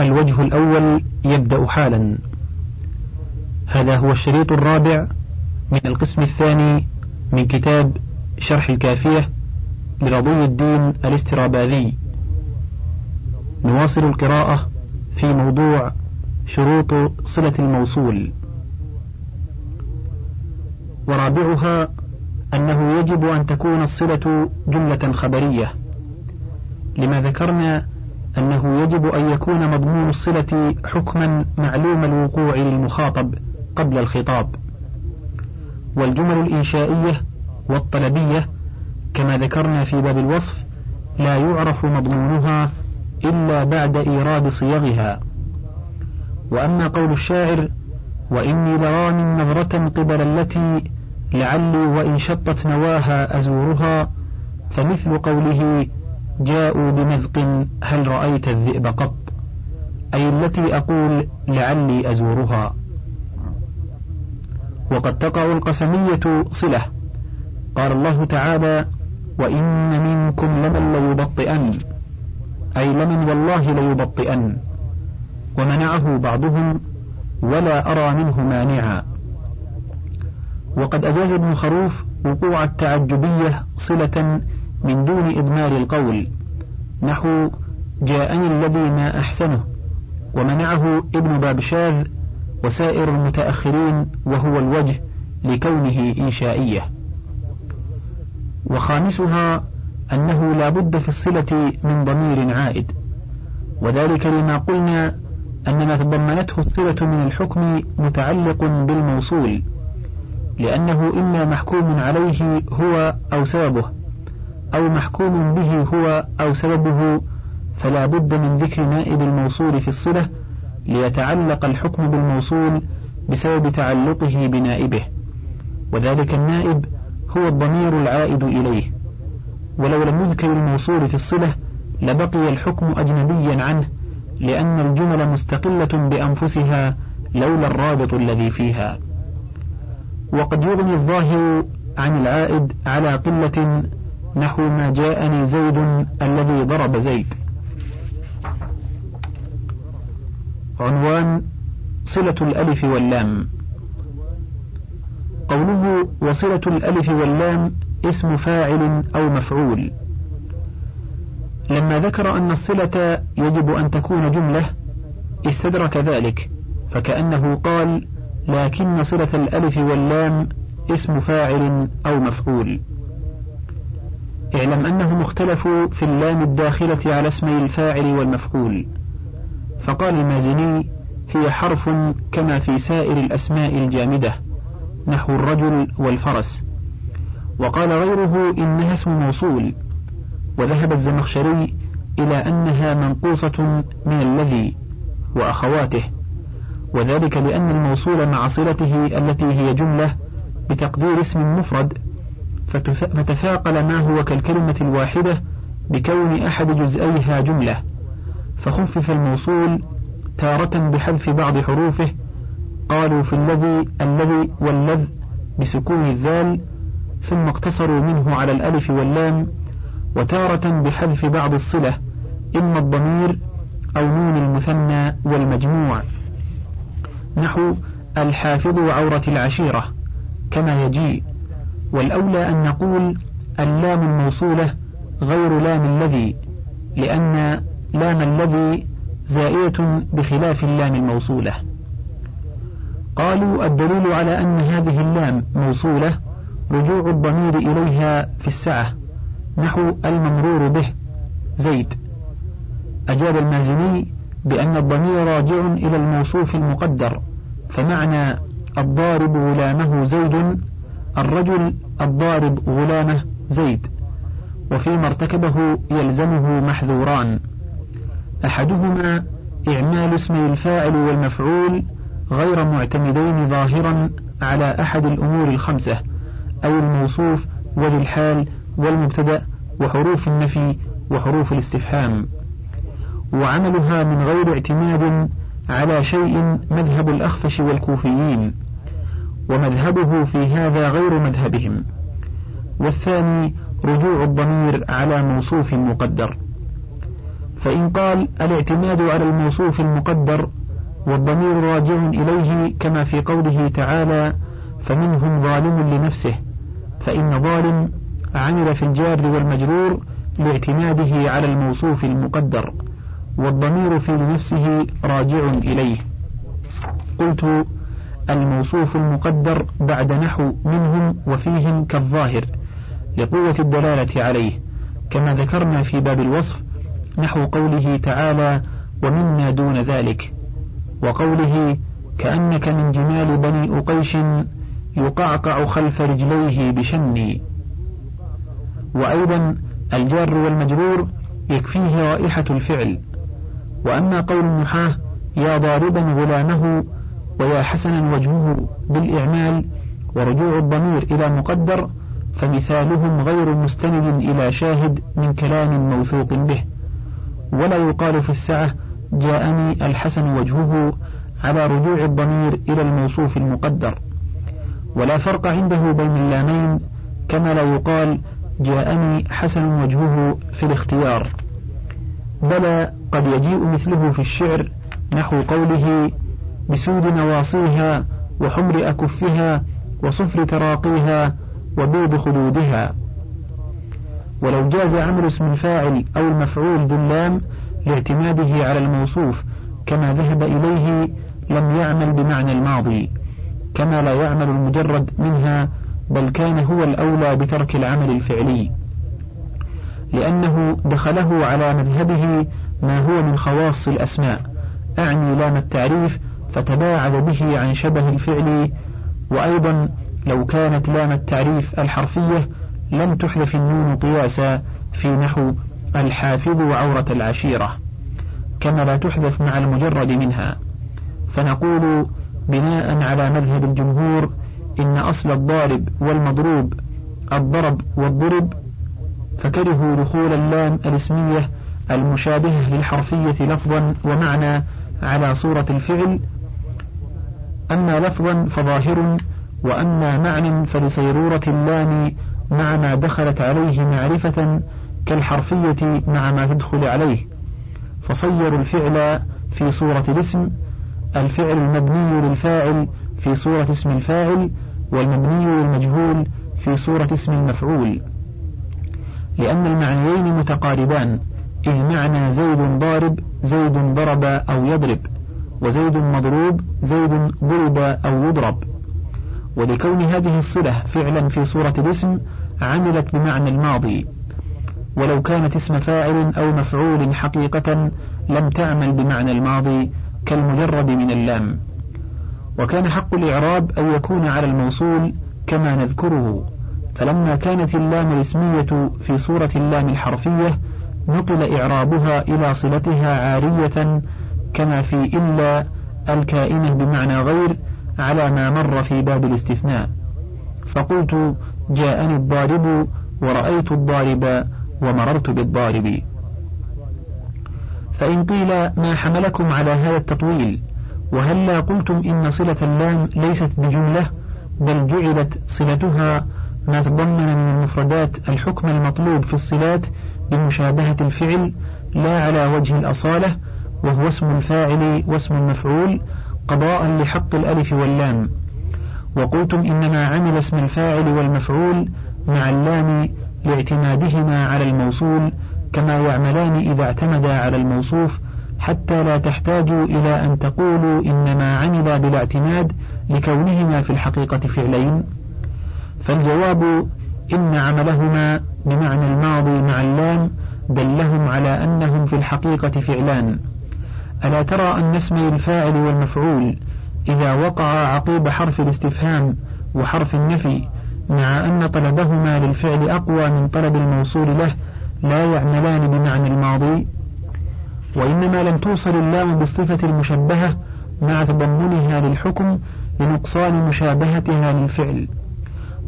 الوجه الأول يبدأ حالا. هذا هو الشريط الرابع من القسم الثاني من كتاب شرح الكافية لرضي الدين الاستراباذي. نواصل القراءة في موضوع شروط صلة الموصول. ورابعها أنه يجب أن تكون الصلة جملة خبرية. لما ذكرنا أنه يجب أن يكون مضمون الصلة حكما معلوم الوقوع للمخاطب قبل الخطاب. والجمل الإنشائية والطلبية كما ذكرنا في باب الوصف لا يعرف مضمونها إلا بعد إيراد صيغها وأما قول الشاعر وإني لراني نظرة قبل التي لعلي وإن شطت نواها أزورها فمثل قوله جاءوا بمذق هل رأيت الذئب قط؟ أي التي أقول لعلي أزورها. وقد تقع القسمية صلة. قال الله تعالى وإن منكم لمن ليبطئن. أي لمن والله ليبطئن. ومنعه بعضهم ولا أرى منه مانعا. وقد أجاز ابن خروف وقوع التعجبية صلة من دون إضمار القول نحو جاءني الذي ما أحسنه ومنعه ابن بابشاذ وسائر المتأخرين وهو الوجه لكونه إنشائية. وخامسها أنه لا بد في الصلة من ضمير عائد. وذلك لما قلنا أن ما تضمنته الصلة من الحكم متعلق بالموصول لأنه إما محكوم عليه هو أو سببه. أو محكوم به هو أو سببه فلا بد من ذكر نائب الموصول في الصلة ليتعلق الحكم بالموصول بسبب تعلقه بنائبه. وذلك النائب هو الضمير العائد إليه. ولو لم يذكر الموصول في الصلة لبقي الحكم أجنبيا عنه لأن الجمل مستقلة بأنفسها لولا الرابط الذي فيها. وقد يغني الظاهر عن العائد على قلة نحو ما جاءني زيد الذي ضرب زيد. عنوان صلة الألف واللام. قوله وصلة الألف واللام اسم فاعل أو مفعول. لما ذكر أن الصلة يجب أن تكون جملة استدرك ذلك فكأنه قال لكن صلة الألف واللام اسم فاعل أو مفعول. اعلم أنهم اختلفوا في اللام الداخلة على اسمي الفاعل والمفعول. فقال المازني هي حرف كما في سائر الأسماء الجامدة نحو الرجل والفرس. وقال غيره إنها اسم موصول. وذهب الزمخشري إلى أنها منقوصة من الذي وأخواته. وذلك لأن الموصول مع صلته التي هي جملة بتقدير اسم مفرد فتثاقل ما هو كالكلمة الواحدة بكون أحد جزئيها جملة. فخفف الموصول تارة بحذف بعض حروفه. قالوا في الذي الذي واللذ بسكون الذال ثم اقتصروا منه على الألف واللام وتارة بحذف بعض الصلة إما الضمير أو نون المثنى والمجموع. نحو الحافظ عورة العشيرة كما يجيء. والأولى أن نقول اللام الموصولة غير لام الذي لأن لام الذي زائية بخلاف اللام الموصولة. قالوا الدليل على أن هذه اللام موصولة رجوع الضمير إليها في السعة نحو الممرور به زيد. أجاب المازني بأن الضمير راجع إلى الموصوف المقدر فمعنى الضارب غلامه زيد الرجل الضارب غلامه زيد وفيما ارتكبه يلزمه محذوران. أحدهما إعمال اسم الفاعل والمفعول غير معتمدين ظاهرا على أحد الأمور الخمسة أي الموصوف وذي الحال والمبتدأ وحروف النفي وحروف الاستفهام. وعملها من غير اعتماد على شيء مذهب الأخفش والكوفيين. ومذهبه في هذا غير مذهبهم. والثاني رجوع الضمير على موصوف مقدر. فإن قال الاعتماد على الموصوف المقدر والضمير راجع إليه كما في قوله تعالى فمنهم ظالم لنفسه فإن ظالم عمل في الجار والمجرور لاعتماده على الموصوف المقدر والضمير في لنفسه راجع إليه. قلت الموصوف المقدر بعد نحو منهم وفيهم كالظاهر لقوة الدلالة عليه كما ذكرنا في باب الوصف نحو قوله تعالى ومنا دون ذلك وقوله كأنك من جمال بني أقيش يقعقع خلف رجليه بشني وأيضا الجار والمجرور يكفيه رائحة الفعل. وأما قول النحاة يا ضاربا غلامه ويا حسنا وجهه بالإعمال ورجوع الضمير إلى مقدر فمثالهم غير مستند إلى شاهد من كلام موثوق به. ولا يقال في السعة جاءني الحسن وجهه على رجوع الضمير إلى الموصوف المقدر. ولا فرق عنده بين اللامين كما لا يقال جاءني حسن وجهه في الاختيار. بلى قد يجيء مثله في الشعر نحو قوله بسود نواصيها وحمر أكفها وصفر تراقيها وبيض خدودها. ولو جاز عمل اسم الفاعل أو المفعول ذو اللام لاعتماده على الموصوف كما ذهب إليه لم يعمل بمعنى الماضي كما لا يعمل المجرد منها بل كان هو الأولى بترك العمل الفعلي. لأنه دخله على مذهبه ما هو من خواص الأسماء أعني لام التعريف فتباعد به عن شبه الفعل وأيضا لو كانت لام التعريف الحرفية لم تحذف النون قياسا في نحو الحافظ عورة العشيرة كما لا تحذف مع المجرد منها. فنقول بناء على مذهب الجمهور إن أصل الضارب والمضروب الضرب والضرب فكرهوا دخول اللام الاسمية المشابهة للحرفية لفظا ومعنى على صورة الفعل أما لفظا فظاهر وأما معنى فلصيرورة اللام مع ما دخلت عليه معرفة كالحرفية مع ما تدخل عليه. فصيروا الفعل في صورة الاسم الفعل المبني للفاعل في صورة اسم الفاعل والمبني للمجهول في صورة اسم المفعول. لأن المعنيين متقاربان إذ معنى زيد ضارب زيد ضرب أو يضرب. وزيد مضروب زيد ضرب أو يضرب. ولكون هذه الصلة فعلا في صورة الاسم عملت بمعنى الماضي. ولو كانت اسم فاعل أو مفعول حقيقة لم تعمل بمعنى الماضي كالمجرد من اللام. وكان حق الإعراب أن يكون على الموصول كما نذكره. فلما كانت اللام الاسمية في صورة اللام الحرفية نقل إعرابها إلى صلتها عارية كما في إلا الكائنة بمعنى غير على ما مر في باب الاستثناء. فقلت جاءني الضارب ورأيت الضارب ومررت بالضارب. فإن قيل ما حملكم على هذا التطويل وهلا قلتم إن صلة اللام ليست بجملة بل جعلت صلتها ما تضمن من المفردات الحكم المطلوب في الصلات بمشابهة الفعل لا على وجه الأصالة وهو اسم الفاعل واسم المفعول قضاء لحق الألف واللام. وقلتم إنما عمل اسم الفاعل والمفعول مع اللام لاعتمادهما على الموصول كما يعملان إذا اعتمدا على الموصوف حتى لا تحتاجوا إلى أن تقولوا إنما عمل بلا اعتماد لكونهما في الحقيقة فعلين. فالجواب إن عملهما بمعنى الماضي مع اللام دلهم على أنهم في الحقيقة فعلان. ألا ترى أن اسمي الفاعل والمفعول إذا وقع عقيب حرف الاستفهام وحرف النفي مع أن طلبهما للفعل أقوى من طلب الموصول له لا يعملان بمعنى الماضي. وإنما لم توصل اللام بالصفة المشبهة مع تضمنها للحكم لنقصان مشابهتها للفعل.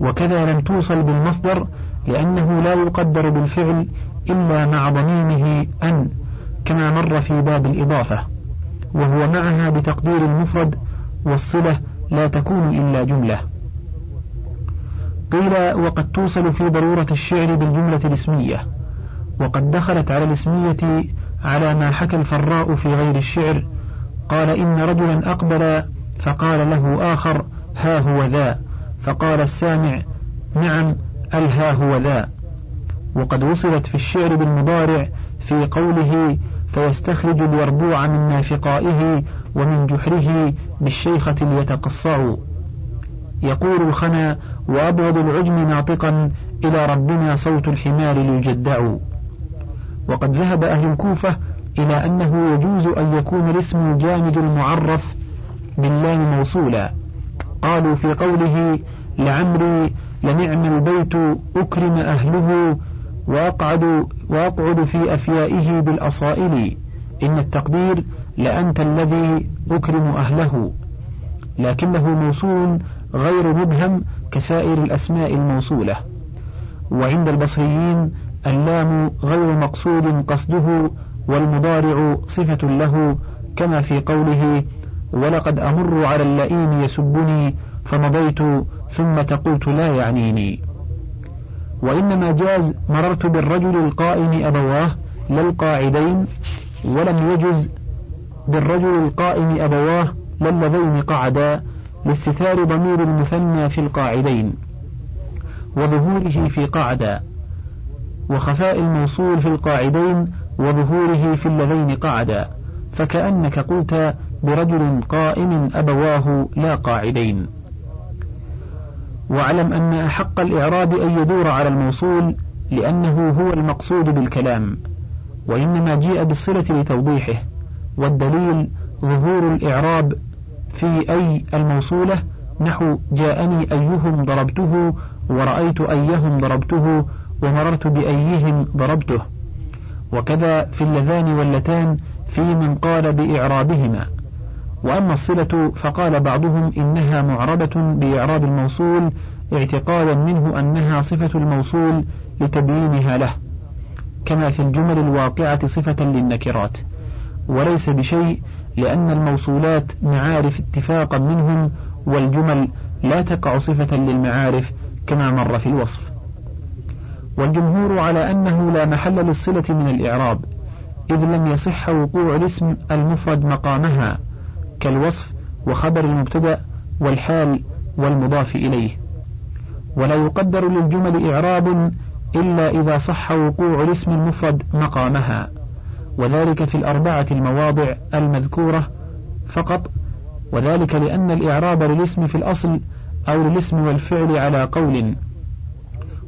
وكذا لم توصل بالمصدر لأنه لا يقدر بالفعل إلا مع ضميمه أن كما مر في باب الإضافة وهو معها بتقدير المفرد والصلة لا تكون إلا جملة. قيل وقد توصل في ضرورة الشعر بالجملة الاسمية وقد دخلت على الاسمية على ما حكى الفراء في غير الشعر قال إن رجلا أقبل فقال له آخر ها هو ذا فقال السامع نعم الها هو ذا. وقد وصلت في الشعر بالمضارع في قوله فيستخرج اليربوع من نافقائه ومن جحره بالشيخة ليتقصعوا. يقول الخنا وأبغض العجم ناطقا إلى ربنا صوت الحمار ليجدع وقد ذهب أهل الكوفة إلى أنه يجوز أن يكون الاسم الجامد المعرف باللام موصولا. قالوا في قوله لعمري لنعم البيت أكرم أهله وأقعد, وأقعد في أفيائه بالأصائل. إن التقدير لأنت الذي أكرم أهله. لكنه موصول غير مبهم كسائر الأسماء الموصولة. وعند البصريين اللام غير مقصود قصده والمضارع صفة له كما في قوله ولقد أمر على اللئيم يسبني فمضيت ثم تقلت لا يعنيني وإنما جاز مررت بالرجل القائم أبواه للقاعدين ولم يجز بالرجل القائم أبواه للذين قعدا لاستثار ضمير المثنى في القاعدين وظهوره في قعدا وخفاء الموصول في القاعدين وظهوره في اللذين قعدا فكأنك قلت برجل قائم أبواه لا قاعدين. واعلم أن أحق الإعراب أن يدور على الموصول لأنه هو المقصود بالكلام وإنما جيء بالصلة لتوضيحه والدليل ظهور الإعراب في أي الموصولة نحو جاءني أيهم ضربته ورأيت أيهم ضربته ومررت بأيهم ضربته وكذا في اللذان واللتان في من قال بإعرابهما. وأما الصلة فقال بعضهم إنها معربة بإعراب الموصول اعتقادا منه أنها صفة الموصول لتبيينها له كما في الجمل الواقعة صفة للنكرات. وليس بشيء لأن الموصولات معارف اتفاقا منهم والجمل لا تقع صفة للمعارف كما مر في الوصف. والجمهور على أنه لا محل للصلة من الإعراب إذ لم يصح وقوع الاسم المفرد مقامها. كالوصف وخبر المبتدأ والحال والمضاف إليه. ولا يقدر للجمل إعراب إلا إذا صح وقوع الاسم المفرد مقامها. وذلك في الأربعة المواضع المذكورة فقط. وذلك لأن الإعراب للاسم في الأصل أو للاسم والفعل على قول.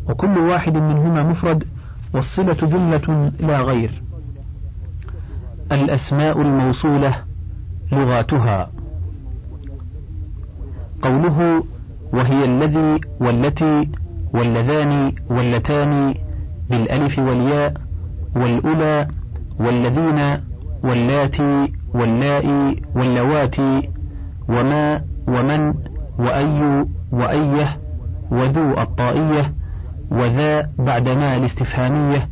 وكل واحد منهما مفرد والصلة جملة لا غير. الأسماء الموصولة لغاتها قوله وهي الذي والتي واللذان واللتان بالألف والياء والأولى والذين واللاتي واللائي واللواتي وما ومن وأي وأيه وذو الطائية وذا بعد ما الاستفهامية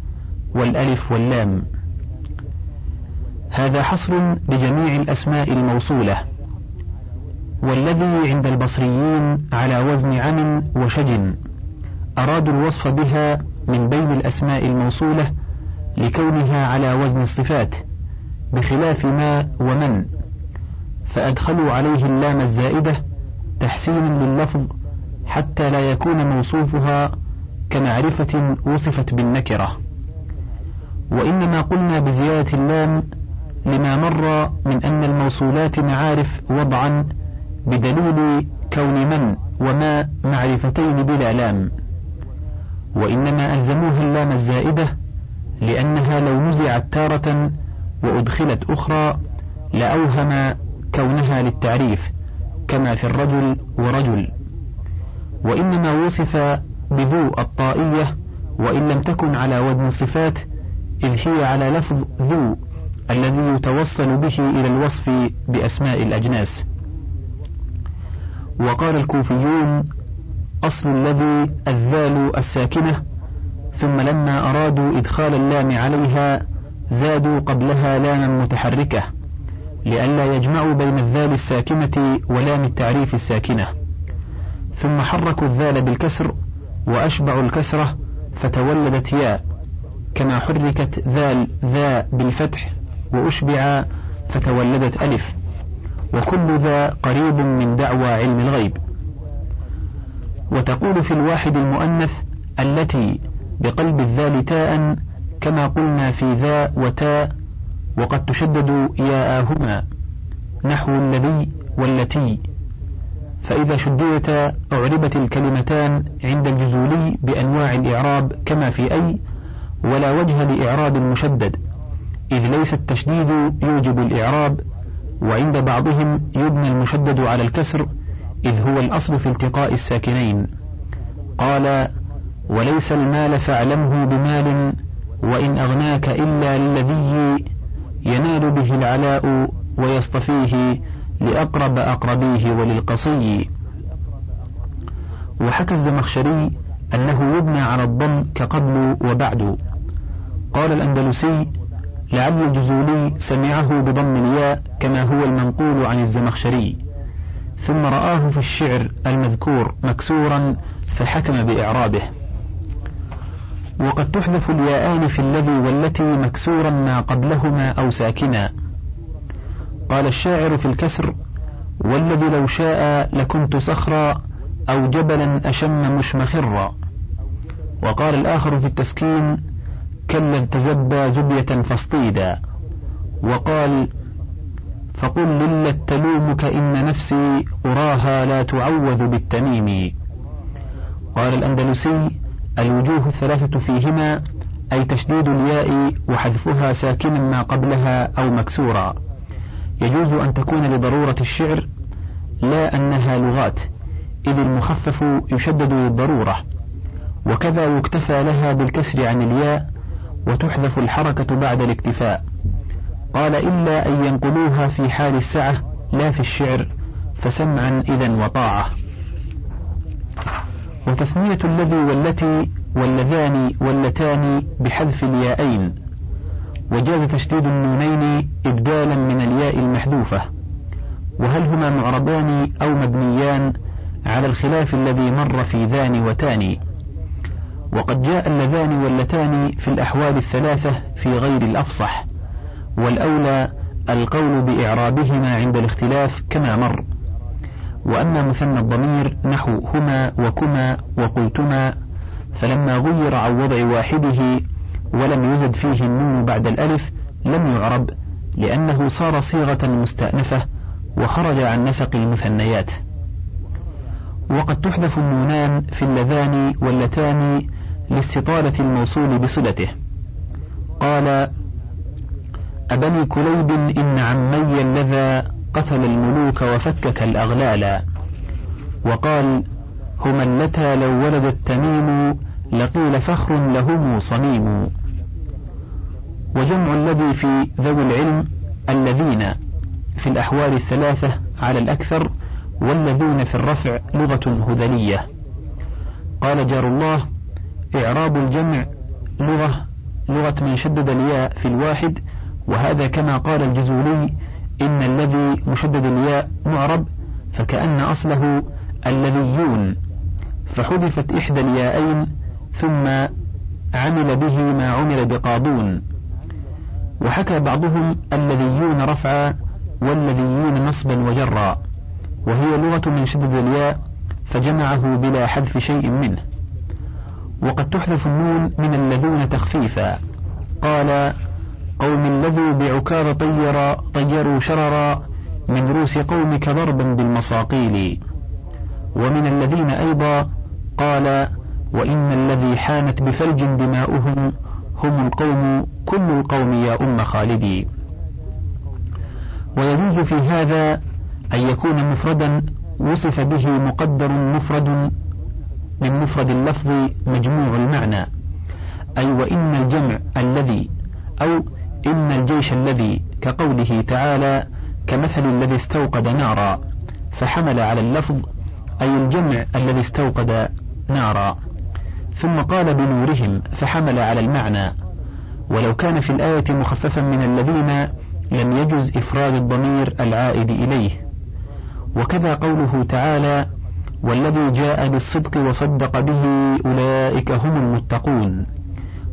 والألف واللام. هذا حصر لجميع الأسماء الموصولة والذي عند البصريين على وزن عم وشج أرادوا الوصف بها من بين الأسماء الموصولة لكونها على وزن الصفات بخلاف ما ومن فأدخلوا عليه اللام الزائدة تحسينا لللفظ حتى لا يكون موصوفها كمعرفة وصفت بالنكرة. وإنما قلنا بزيادة اللام لما مر من أن الموصولات معارف وضعا بدليل كون من وما معرفتين بلا لام. وإنما ألزموها اللام الزائدة لأنها لو نزعت تارة وأدخلت أخرى لأوهم كونها للتعريف كما في الرجل ورجل. وإنما وصف بذو الطائية وإن لم تكن على وزن الصفات إذ هي على لفظ ذو الذي يتوصل به إلى الوصف بأسماء الأجناس. وقال الكوفيون أصل الذي الذال الساكنة ثم لما أرادوا إدخال اللام عليها زادوا قبلها لاما متحركة لئلا يجمعوا بين الذال الساكنة ولام التعريف الساكنة. ثم حركوا الذال بالكسر وأشبعوا الكسرة فتولدت ياء كما حركت ذال ذا بالفتح وأشبع فتولدت ألف. وكل ذا قريب من دعوى علم الغيب. وتقول في الواحد المؤنث التي بقلب الذال تاء كما قلنا في ذا وتاء وقد تشدد ياءهما نحو الذي والتي. فإذا شددت أعربت الكلمتان عند الجزولي بأنواع الإعراب كما في أي ولا وجه لإعراب المشدد إذ ليس التشديد يوجب الإعراب وعند بعضهم يبنى المشدد على الكسر إذ هو الأصل في التقاء الساكنين. قال وليس المال فاعلمه بمال وإن أغناك إلا للذي ينال به العلاء ويصطفيه لأقرب أقربيه وللقصي. وحكى الزمخشري أنه يبنى على الضم كقبل وبعد. قال الأندلسي لعل الجزولي سمعه بضم الياء كما هو المنقول عن الزمخشري. ثم رآه في الشعر المذكور مكسورا فحكم بإعرابه. وقد تحذف الياءان في الذي والتي مكسورا ما قبلهما أو ساكنا. قال الشاعر في الكسر والذي لو شاء لكنت صخرا أو جبلا أشم مشمخرا. وقال الآخر في التسكين كلا تزبى زبية فاصطيدا. وقال فقل للت تلومك إن نفسي أراها لا تعوذ بالتميم. قال الأندلسي الوجوه الثلاثة فيهما أي تشديد الياء وحذفها ساكنا ما قبلها أو مكسورا. يجوز أن تكون لضرورة الشعر لا أنها لغات إذ المخفف يشدد للضرورة وكذا يكتفى لها بالكسر عن الياء وتحذف الحركة بعد الاكتفاء. قال إلا أن ينقلوها في حال السعة لا في الشعر فسمعا إذا وطاعة. وتثنية الذي والتي واللذان واللتان بحذف الياءين. وجاز تشديد النونين إبدالا من الياء المحذوفة. وهل هما معربان أو مبنيان على الخلاف الذي مر في ذان وتان وقد جاء اللذان واللتان في الأحوال الثلاثة في غير الأفصح والأولى القول بإعرابهما عند الاختلاف كما مر. وأما مثنى الضمير نحو هما وكما وقلتما فلما غير عن وضع واحدة ولم يزد فيه النون بعد الألف لم يعرب لأنه صار صيغة مستأنفة وخرج عن نسق المثنيات. وقد تحذف النونان في اللذان واللتان لاستطالة الموصول بصلته. قال أبني كليب إن عمي اللذا قتل الملوك وفكك الأغلال. وقال هما اللتا لو ولد التميم لقيل فخر لهم صميم. وجمع الذي في ذوي العلم الذين في الأحوال الثلاثة على الأكثر والذين في الرفع لغة هذلية قال جار الله إعراب الجمع لغة لغة من شدد الياء في الواحد وهذا كما قال الجزولي إن الذي مشدد الياء معرب فكأن أصله الذيون فحذفت إحدى الياءين ثم عمل به ما عمل بقابون وحكى بعضهم الذيون رفعا والذيين نصبا وجرا. وهي لغة من شدد الياء فجمعه بلا حذف شيء منه. وقد تحذف النون من الذون تخفيفا. قال قوم الذو بعكاظ طير طيروا شررا من روس قومك ضربا بالمصاقيل. ومن الذين أيضا قال وإن الذي حانت بفلج دماؤهم هم القوم كل القوم يا أم خالدي ويجوز في هذا أن يكون مفردا وصف به مقدر مفرد من مفرد اللفظ مجموع المعنى أي وإن الجمع الذي أو إن الجيش الذي كقوله تعالى كمثل الذي استوقد نارا فحمل على اللفظ أي الجمع الذي استوقد نارا. ثم قال بنورهم فحمل على المعنى ولو كان في الآية مخففا من الذين لم يجز إفراد الضمير العائد إليه. وكذا قوله تعالى والذي جاء بالصدق وصدق به أولئك هم المتقون.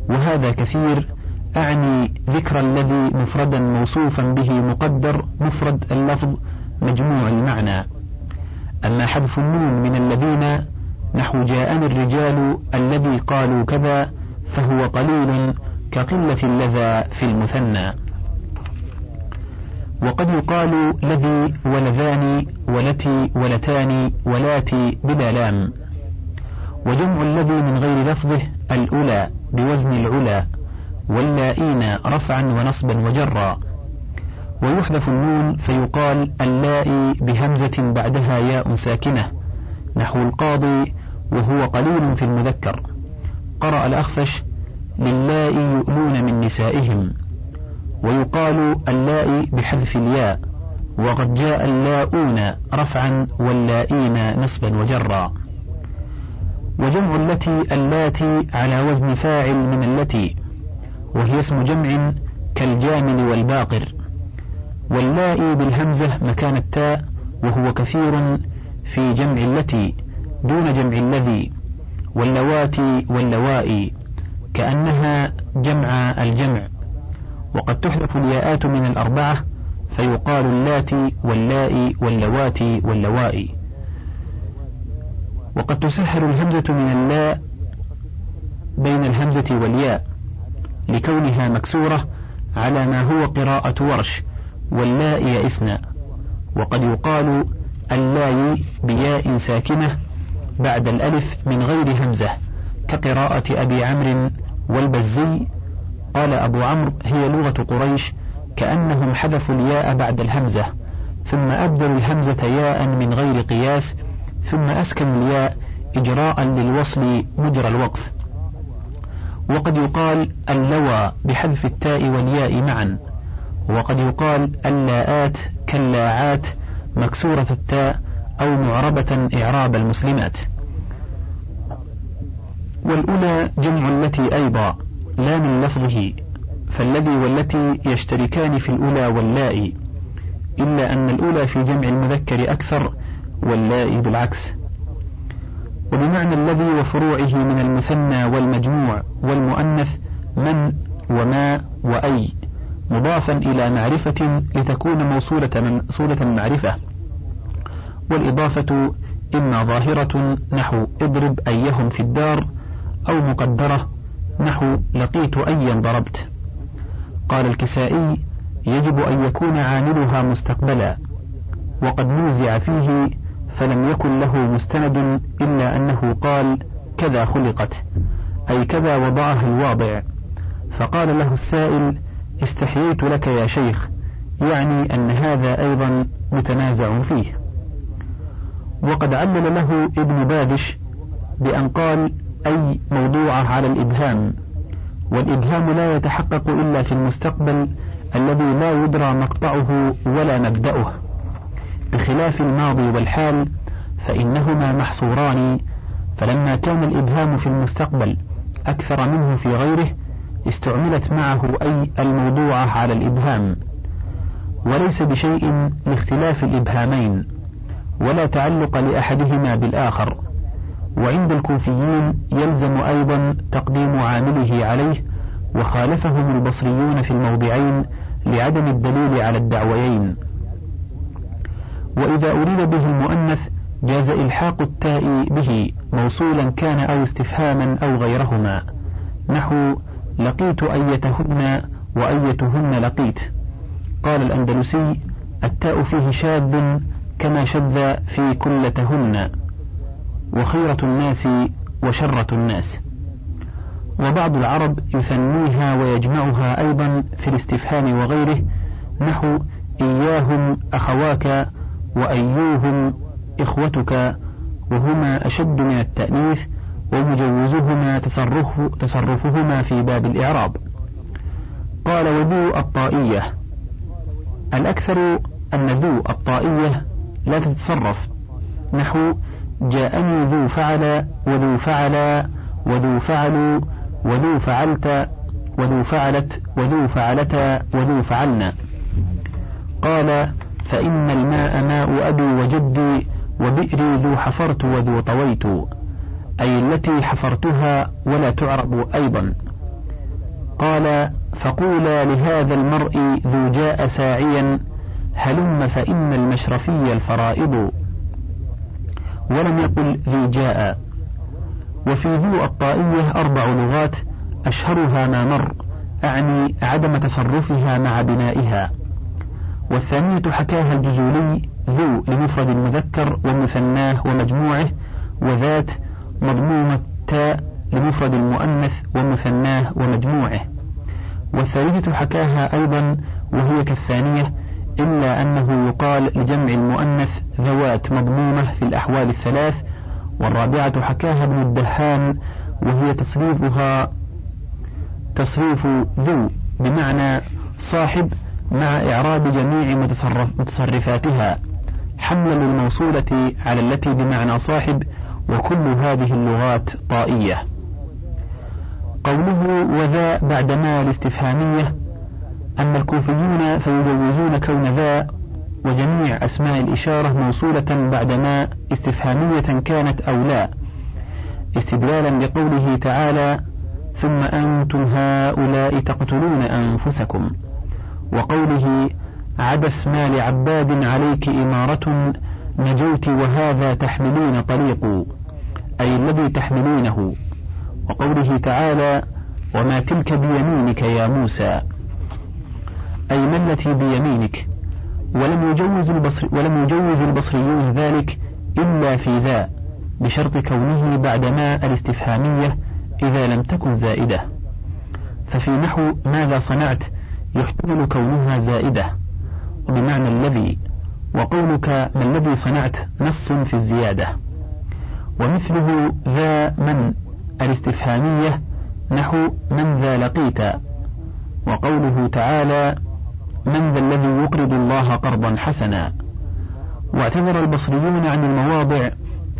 وهذا كثير أعني ذكر الذي مفردا موصوفا به مقدر مفرد اللفظ مجموع المعنى. أما حذف النون من الذين نحو جاءني الرجال الذي قالوا كذا فهو قليل كقلة اللذا في المثنى. وقد يقال لذي ولذان ولتي ولتان ولاتي بلا لام وجمع الذي من غير لفظه الأولى بوزن العلا واللائين رفعا ونصبا وجرا. ويحذف النون فيقال اللائي بهمزة بعدها ياء ساكنة نحو القاضي وهو قليل في المذكر. قرأ الأخفش للائي يؤلون من نسائهم. ويقال اللائي بحذف الياء وقد جاء اللاؤون رفعا واللائين نصبا وجرا. وجمع التي اللاتي على وزن فاعل من التي وهي اسم جمع كالجامل والباقر. واللائي بالهمزة مكان التاء وهو كثير في جمع التي دون جمع الذي واللواتي واللوائي كأنها جمع الجمع. وقد تحذف الياءات من الأربعة فيقال اللاتي واللائي واللواتي واللوائي وقد تسهل الهمزة من اللاء بين الهمزة والياء لكونها مكسورة على ما هو قراءة ورش واللاء يئسن. وقد يقال اللاي بياء ساكنة بعد الألف من غير همزة كقراءة أبي عمرو والبزي قال أبو عمرو هي لغة قريش كأنهم حذفوا الياء بعد الهمزة ثم أبدلوا الهمزة ياء من غير قياس ثم أسكنوا الياء إجراء للوصل مجرى الوقف. وقد يقال اللوى بحذف التاء والياء معا وقد يقال اللاءات كاللاعات مكسورة التاء أو معربة إعراب المسلمات. والأولى جمع التي أيضا. لا من لفظه فالذي والتي يشتركان في الأولى واللاء إلا أن الأولى في جمع المذكر أكثر واللاء بالعكس. وبمعنى الذي وفروعه من المثنى والمجموع والمؤنث من وما وأي مضافا إلى معرفة لتكون موصولة موصولة معرفة والإضافة إما ظاهرة نحو اضرب أيهم في الدار أو مقدرة نحو لقيت أيا ضربت. قال الكسائي يجب أن يكون عاملها مستقبلا وقد نوزع فيه فلم يكن له مستند إلا أنه قال كذا خلقت أي كذا وضعها الواضع. فقال له السائل استحييت لك يا شيخ يعني أن هذا أيضا متنازع فيه. وقد علل له ابن بادش بأن قال أي موضوعة على الإبهام. والإبهام لا يتحقق إلا في المستقبل الذي لا يدرى مقطعه ولا مبدأه. بخلاف الماضي والحال فإنهما محصوران. فلما كان الإبهام في المستقبل أكثر منه في غيره استعملت معه أي الموضوعة على الإبهام. وليس بشيء لاختلاف الإبهامين ولا تعلق لأحدهما بالآخر. وعند الكوفيين يلزم أيضا تقديم عامله عليه وخالفهم البصريون في الموضعين لعدم الدليل على الدعويين. وإذا أريد به المؤنث جاز إلحاق التاء به موصولا كان أو استفهاما أو غيرهما. نحو لقيت أيتهن وأيتهن لقيت. قال الأندلسي التاء فيه شاذ كما شذ في كلتهن. وخيرة الناس وشرة الناس. وبعض العرب يثنيها ويجمعها أيضا في الاستفهام وغيره نحو إياهم أخواك وأيوهم إخوتك وهما أشد من التأنيث ومجوزهما تصرف تصرفهما في باب الإعراب. قال وذو الطائية الأكثر أن ذو الطائية لا تتصرف نحو جاءني ذو فعل وذو فعل وذو فعلوا وذو فعلت وذو فعلت وذو فعلتا وذو فعلنا. قال فإن الماء ماء أبي وجدي وبئري ذو حفرت وذو طويت أي التي حفرتها ولا تعرب أيضا. قال فقولا لهذا المرء ذو جاء ساعيا هلم فإن المشرفي الفرائض. ولم يقل ذي جاء. وفي ذو الطائية أربع لغات أشهرها ما مر أعني عدم تصرفها مع بنائها. والثانية حكاها الجزولي ذو لمفرد المذكر ومثناه ومجموعه وذات مضمومة تاء لمفرد المؤنث ومثناه ومجموعه. والثالثة حكاها أيضا وهي كالثانية إلا أنه يقال لجمع المؤنث ذوات مضمومة في الأحوال الثلاث والرابعة حكاها ابن الدهان وهي تصريفها تصريف ذو بمعنى صاحب مع إعراب جميع متصرف متصرفاتها. حملا للموصولة على التي بمعنى صاحب وكل هذه اللغات طائية. قوله وذا بعد ما الاستفهامية أما الكوفيون فيجوزون كون ذا وجميع أسماء الإشارة موصولة بعد ما استفهامية كانت أو لا. استدلالا بقوله تعالى ثم أنتم هؤلاء تقتلون أنفسكم وقوله عبس ما لعباد عليك إمارة نجوت وهذا تحملون طريق أي الذي تحملونه وقوله تعالى وما تلك بيمينك يا موسى أي ما التي بيمينك؟ ولم يجوز البصر ولم يجوز البصريون ذلك إلا في ذا بشرط كونه بعد ما الاستفهامية إذا لم تكن زائدة. ففي نحو ماذا صنعت يحتمل كونها زائدة بمعنى الذي وقولك ما الذي صنعت نص في الزيادة. ومثله ذا من الاستفهامية نحو من ذا لقيت وقوله تعالى من ذا الذي يقرض الله قرضا حسنا. واعتذر البصريون عن المواضع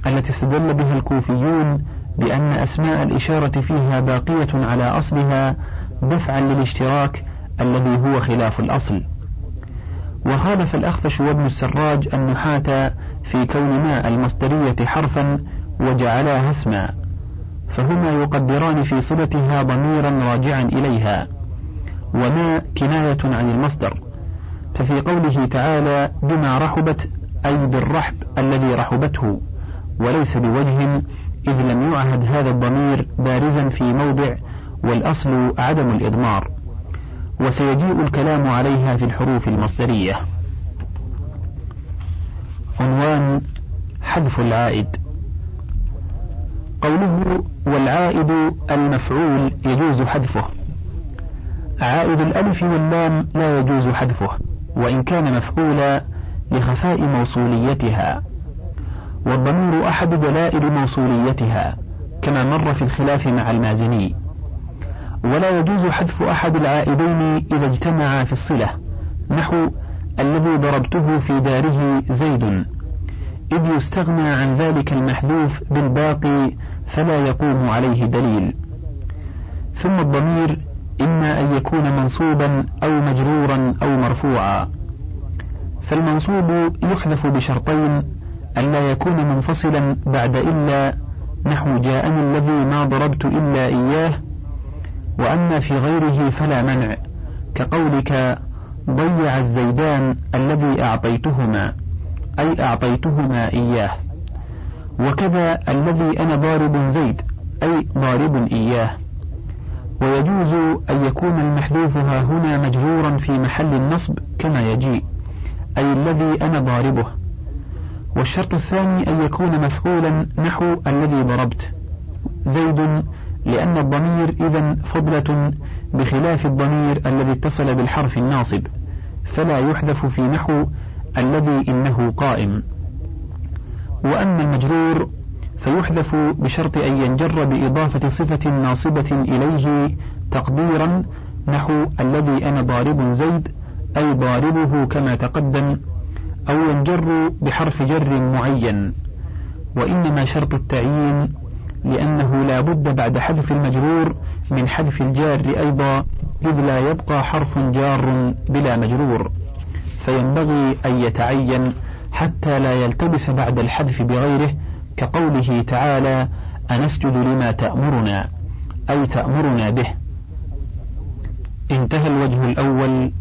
التي استدل بها الكوفيون بأن أسماء الإشارة فيها باقية على أصلها دفعا للاشتراك الذي هو خلاف الأصل. وخالف الأخفش وابن السراج النحاة في كون ماء المصدرية حرفا وجعلاها اسما فهما يقدران في صلتها ضميرا راجعا إليها. وما كناية عن المصدر. ففي قوله تعالى بما رحبت أي بالرحب الذي رحبته. وليس بوجه إذ لم يعهد هذا الضمير بارزا في موضع والأصل عدم الإضمار. وسيجيء الكلام عليها في الحروف المصدرية. عنوان حذف العائد قوله والعائد المفعول يجوز حذفه عائد الألف واللام لا يجوز حذفه وإن كان مفعولا لخفاء موصوليتها. والضمير أحد دلائل موصوليتها كما مر في الخلاف مع المازني. ولا يجوز حذف أحد العائدين إذا اجتمعا في الصلة نحو الذي ضربته في داره زيد. إذ يستغنى عن ذلك المحذوف بالباقي فلا يقوم عليه دليل. ثم الضمير إما أن يكون منصوبا أو مجرورا أو مرفوعا. فالمنصوب يحذف بشرطين ألا يكون منفصلا بعد إلا نحو جاءني الذي ما ضربت إلا إياه وأما في غيره فلا منع كقولك ضيع الزيدان الذي أعطيتهما أي أعطيتهما إياه. وكذا الذي أنا ضارب زيد أي ضارب إياه. ويجوز أن يكون المحذوف ها هنا مجرورا في محل النصب كما يجيء أي الذي أنا ضاربه. والشرط الثاني أن يكون مفعولا نحو الذي ضربت. زيد لأن الضمير إذا فضلة بخلاف الضمير الذي اتصل بالحرف الناصب فلا يحذف في نحو الذي إنه قائم. وأما المجرور فيحذف بشرط أن ينجر بإضافة صفة ناصبة إليه تقديرا نحو الذي أنا ضارب زيد أي ضاربه كما تقدم أو ينجر بحرف جر معين. وإنما شرط التعيين لأنه لا بد بعد حذف المجرور من حذف الجار أيضا إذ لا يبقى حرف جار بلا مجرور. فينبغي أن يتعين حتى لا يلتبس بعد الحذف بغيره كقوله تعالى أنسجد لما تأمرنا أي تأمرنا به. انتهى الوجه الأول.